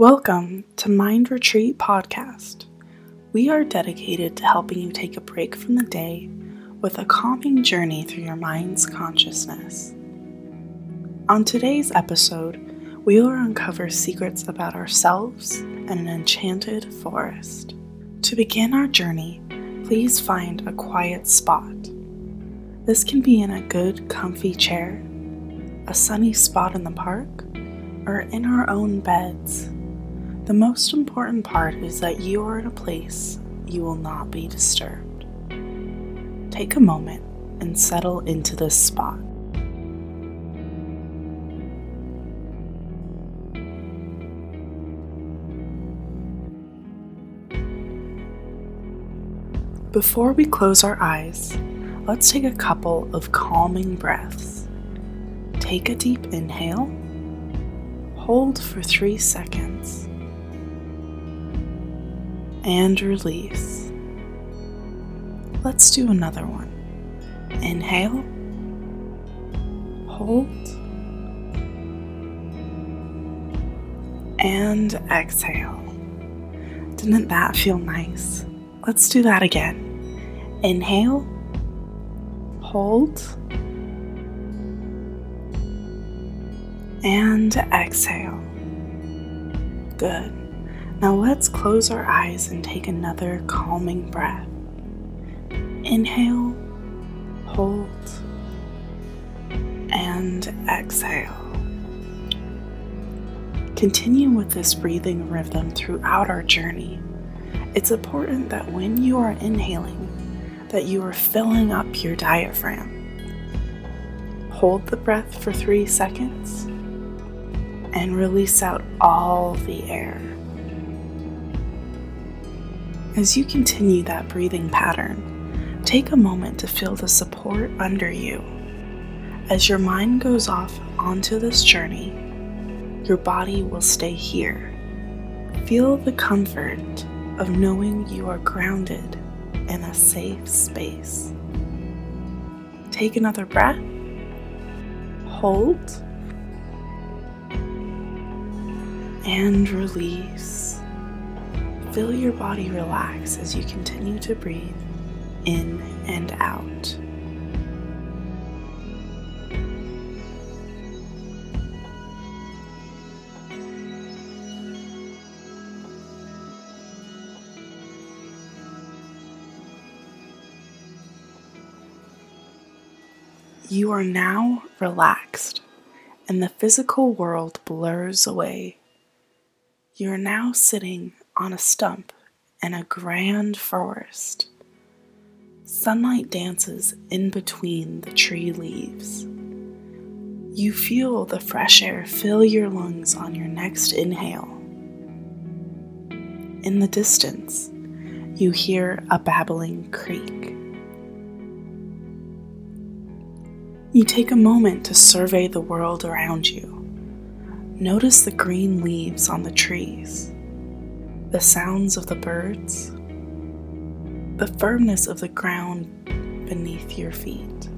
Welcome to Mind Retreat Podcast. We are dedicated to helping you take a break from the day with a calming journey through your mind's consciousness. On today's episode, we will uncover secrets about ourselves and an enchanted forest. To begin our journey, please find a quiet spot. This can be in a good, comfy chair, a sunny spot in the park, or in our own beds. The most important part is that you are in a place you will not be disturbed. Take a moment and settle into this spot. Before we close our eyes, let's take a couple of calming breaths. Take a deep inhale, hold for three seconds and release. Let's do another one. Inhale, hold, and exhale. Didn't that feel nice? Let's do that again. Inhale, hold, and exhale. Good. Now let's close our eyes and take another calming breath. Inhale, hold, and exhale. Continue with this breathing rhythm throughout our journey. It's important that when you are inhaling, that you are filling up your diaphragm. Hold the breath for 3 seconds and release out all the air. As you continue that breathing pattern, take a moment to feel the support under you. As your mind goes off onto this journey, your body will stay here. Feel the comfort of knowing you are grounded in a safe space. Take another breath, hold, and release. Feel your body relax as you continue to breathe in and out. You are now relaxed, and the physical world blurs away. You are now sitting on a stump in a grand forest. Sunlight dances in between the tree leaves. You feel the fresh air fill your lungs on your next inhale. In the distance, you hear a babbling creek. You take a moment to survey the world around you. Notice the green leaves on the trees the sounds of the birds, the firmness of the ground beneath your feet.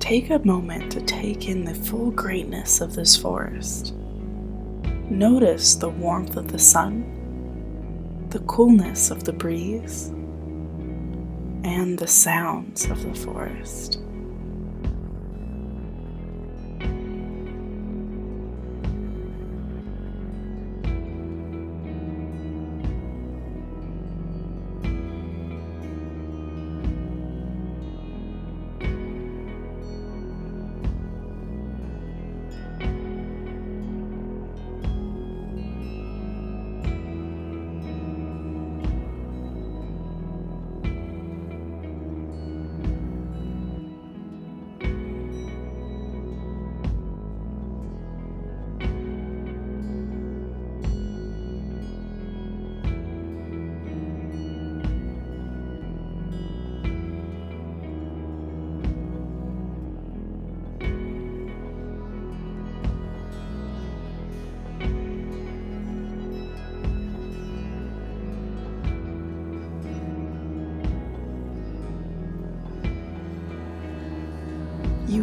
Take a moment to take in the full greatness of this forest. Notice the warmth of the sun, the coolness of the breeze, and the sounds of the forest.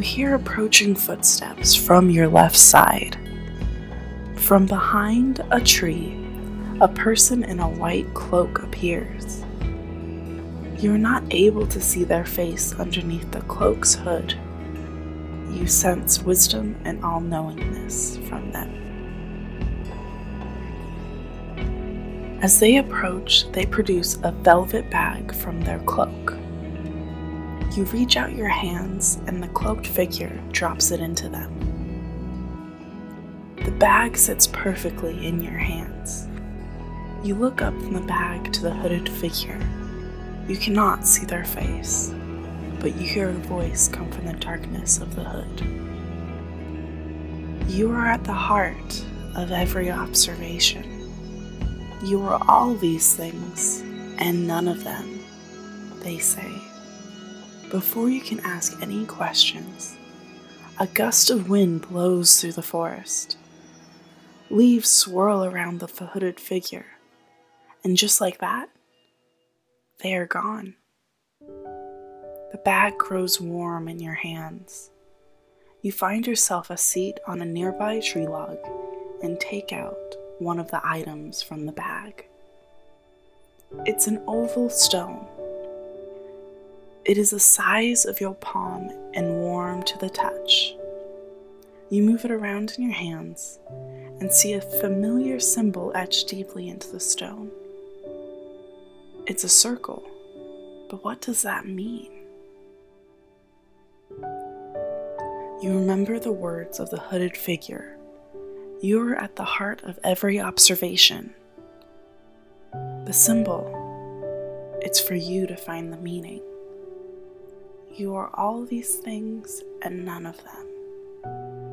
Hear approaching footsteps from your left side. From behind a tree, a person in a white cloak appears. You're not able to see their face underneath the cloak's hood. You sense wisdom and all knowingness from them. As they approach, they produce a velvet bag from their cloak. You reach out your hands, and the cloaked figure drops it into them. The bag sits perfectly in your hands. You look up from the bag to the hooded figure. You cannot see their face, but you hear a voice come from the darkness of the hood. You are at the heart of every observation. You are all these things, and none of them, they say. Before you can ask any questions, a gust of wind blows through the forest. Leaves swirl around the hooded figure, and just like that, they are gone. The bag grows warm in your hands. You find yourself a seat on a nearby tree log and take out one of the items from the bag. It's an oval stone. It is the size of your palm and warm to the touch. You move it around in your hands and see a familiar symbol etched deeply into the stone. It's a circle, but what does that mean? You remember the words of the hooded figure you are at the heart of every observation. The symbol, it's for you to find the meaning. You are all these things and none of them.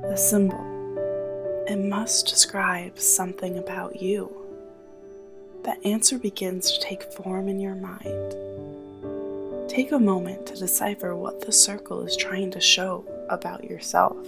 The symbol, it must describe something about you. The answer begins to take form in your mind. Take a moment to decipher what the circle is trying to show about yourself.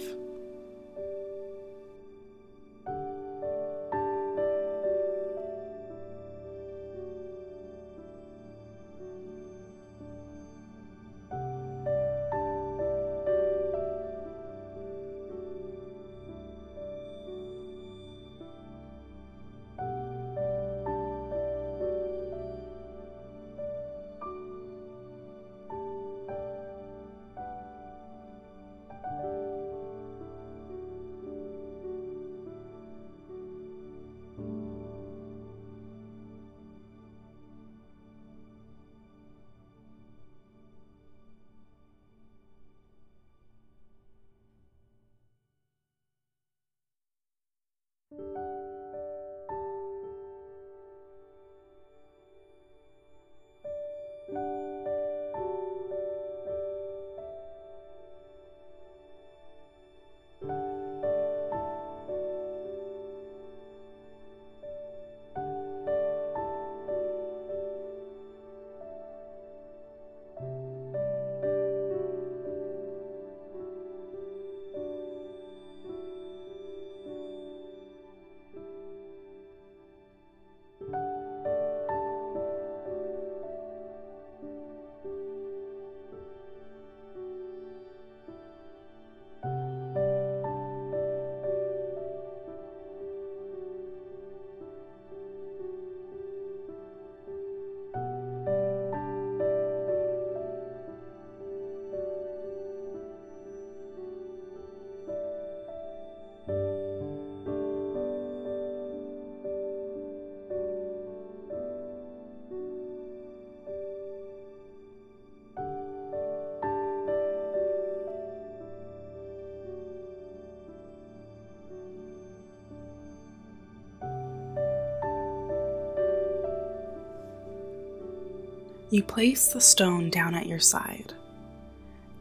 You place the stone down at your side.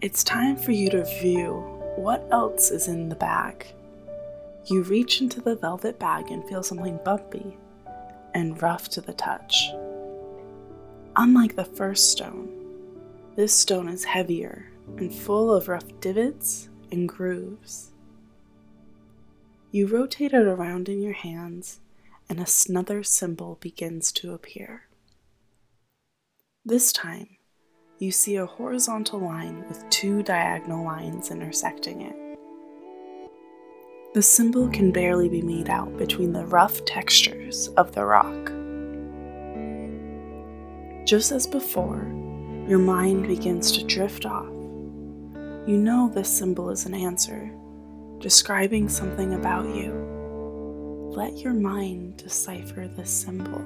It's time for you to view what else is in the bag. You reach into the velvet bag and feel something bumpy and rough to the touch. Unlike the first stone, this stone is heavier and full of rough divots and grooves. You rotate it around in your hands, and another symbol begins to appear. This time, you see a horizontal line with two diagonal lines intersecting it. The symbol can barely be made out between the rough textures of the rock. Just as before, your mind begins to drift off. You know this symbol is an answer, describing something about you. Let your mind decipher this symbol.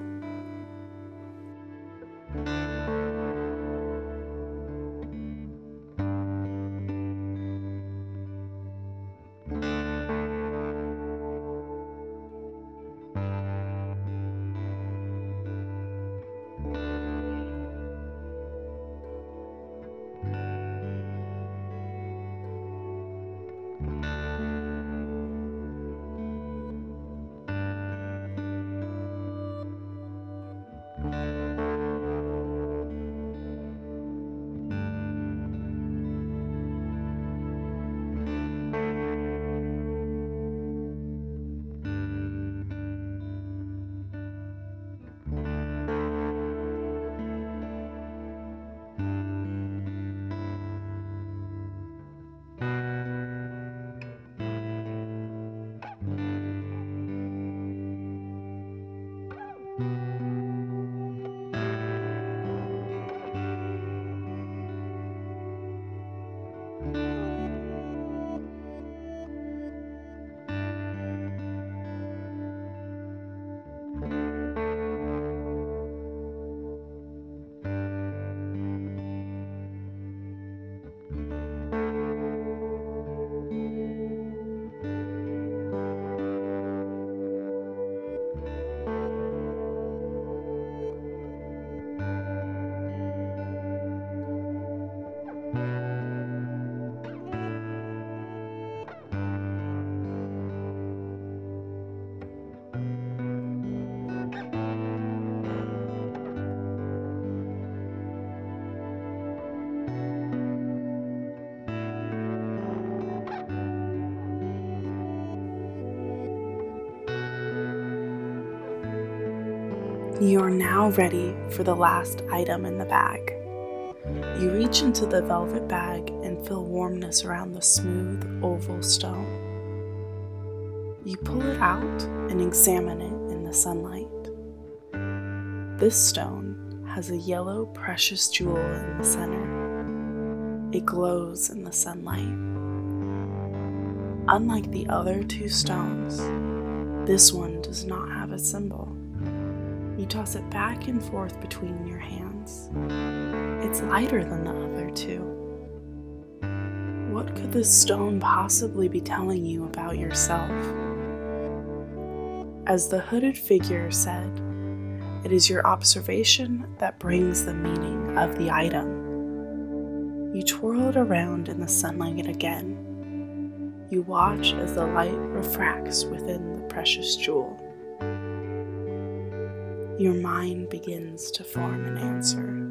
You are now ready for the last item in the bag. You reach into the velvet bag and feel warmness around the smooth oval stone. You pull it out and examine it in the sunlight. This stone has a yellow precious jewel in the center. It glows in the sunlight. Unlike the other two stones, this one does not have a symbol. You toss it back and forth between your hands. It's lighter than the other two. What could this stone possibly be telling you about yourself? As the hooded figure said, it is your observation that brings the meaning of the item. You twirl it around in the sunlight again. You watch as the light refracts within the precious jewel your mind begins to form an answer.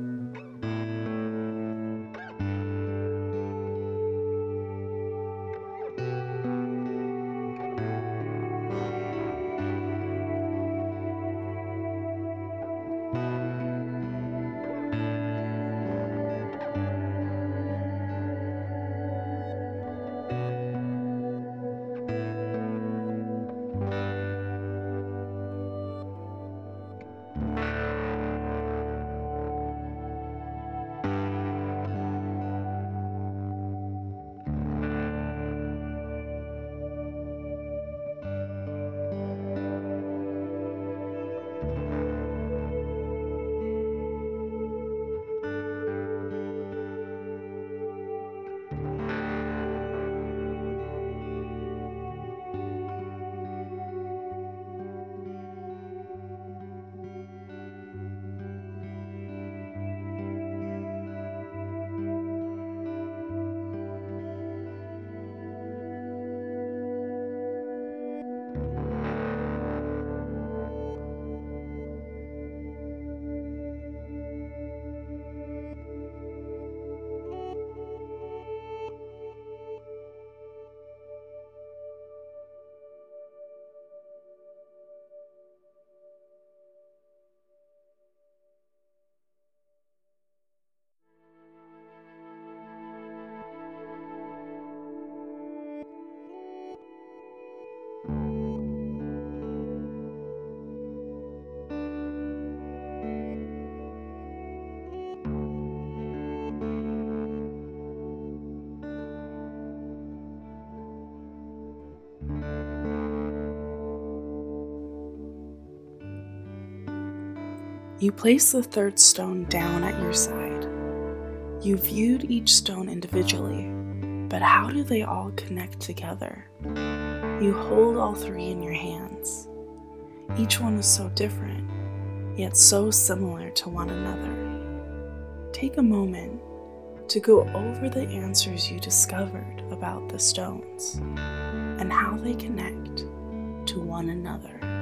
You place the third stone down at your side. You viewed each stone individually, but how do they all connect together? You hold all three in your hands. Each one is so different, yet so similar to one another. Take a moment to go over the answers you discovered about the stones and how they connect to one another.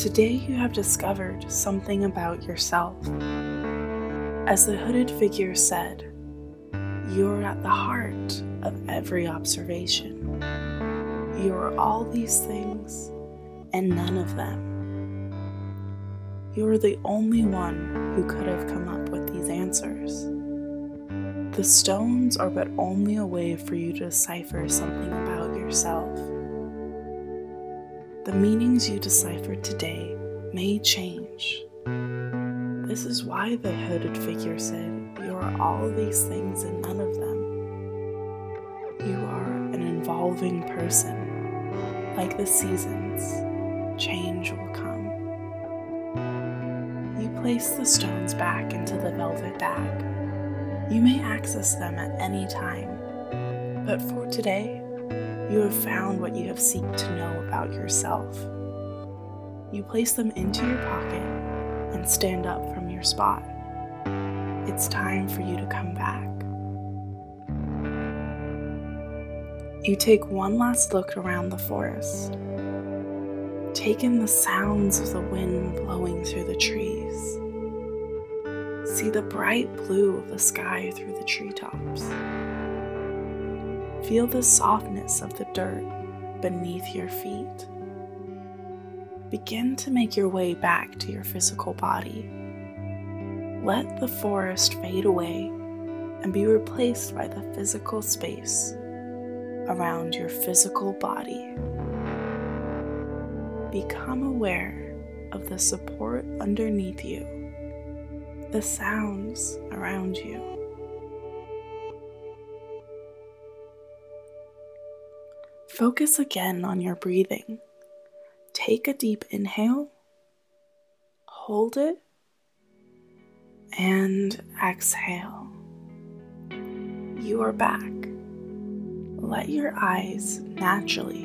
Today you have discovered something about yourself. As the hooded figure said, you are at the heart of every observation. You are all these things and none of them. You are the only one who could have come up with these answers. The stones are but only a way for you to decipher something about yourself. The meanings you deciphered today may change. This is why the hooded figure said, You are all these things and none of them. You are an evolving person. Like the seasons, change will come. You place the stones back into the velvet bag. You may access them at any time, but for today, you have found what you have sought to know about yourself. You place them into your pocket and stand up from your spot. It's time for you to come back. You take one last look around the forest. Take in the sounds of the wind blowing through the trees. See the bright blue of the sky through the treetops. Feel the softness of the dirt beneath your feet. Begin to make your way back to your physical body. Let the forest fade away and be replaced by the physical space around your physical body. Become aware of the support underneath you, the sounds around you. Focus again on your breathing. Take a deep inhale, hold it, and exhale. You are back. Let your eyes naturally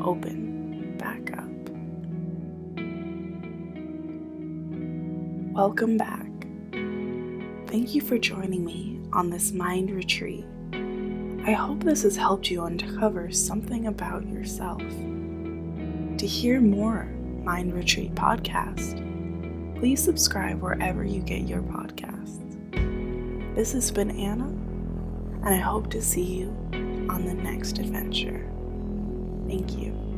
open back up. Welcome back. Thank you for joining me on this mind retreat I hope this has helped you uncover something about yourself. To hear more Mind Retreat podcast, please subscribe wherever you get your podcasts. This has been Anna, and I hope to see you on the next adventure. Thank you.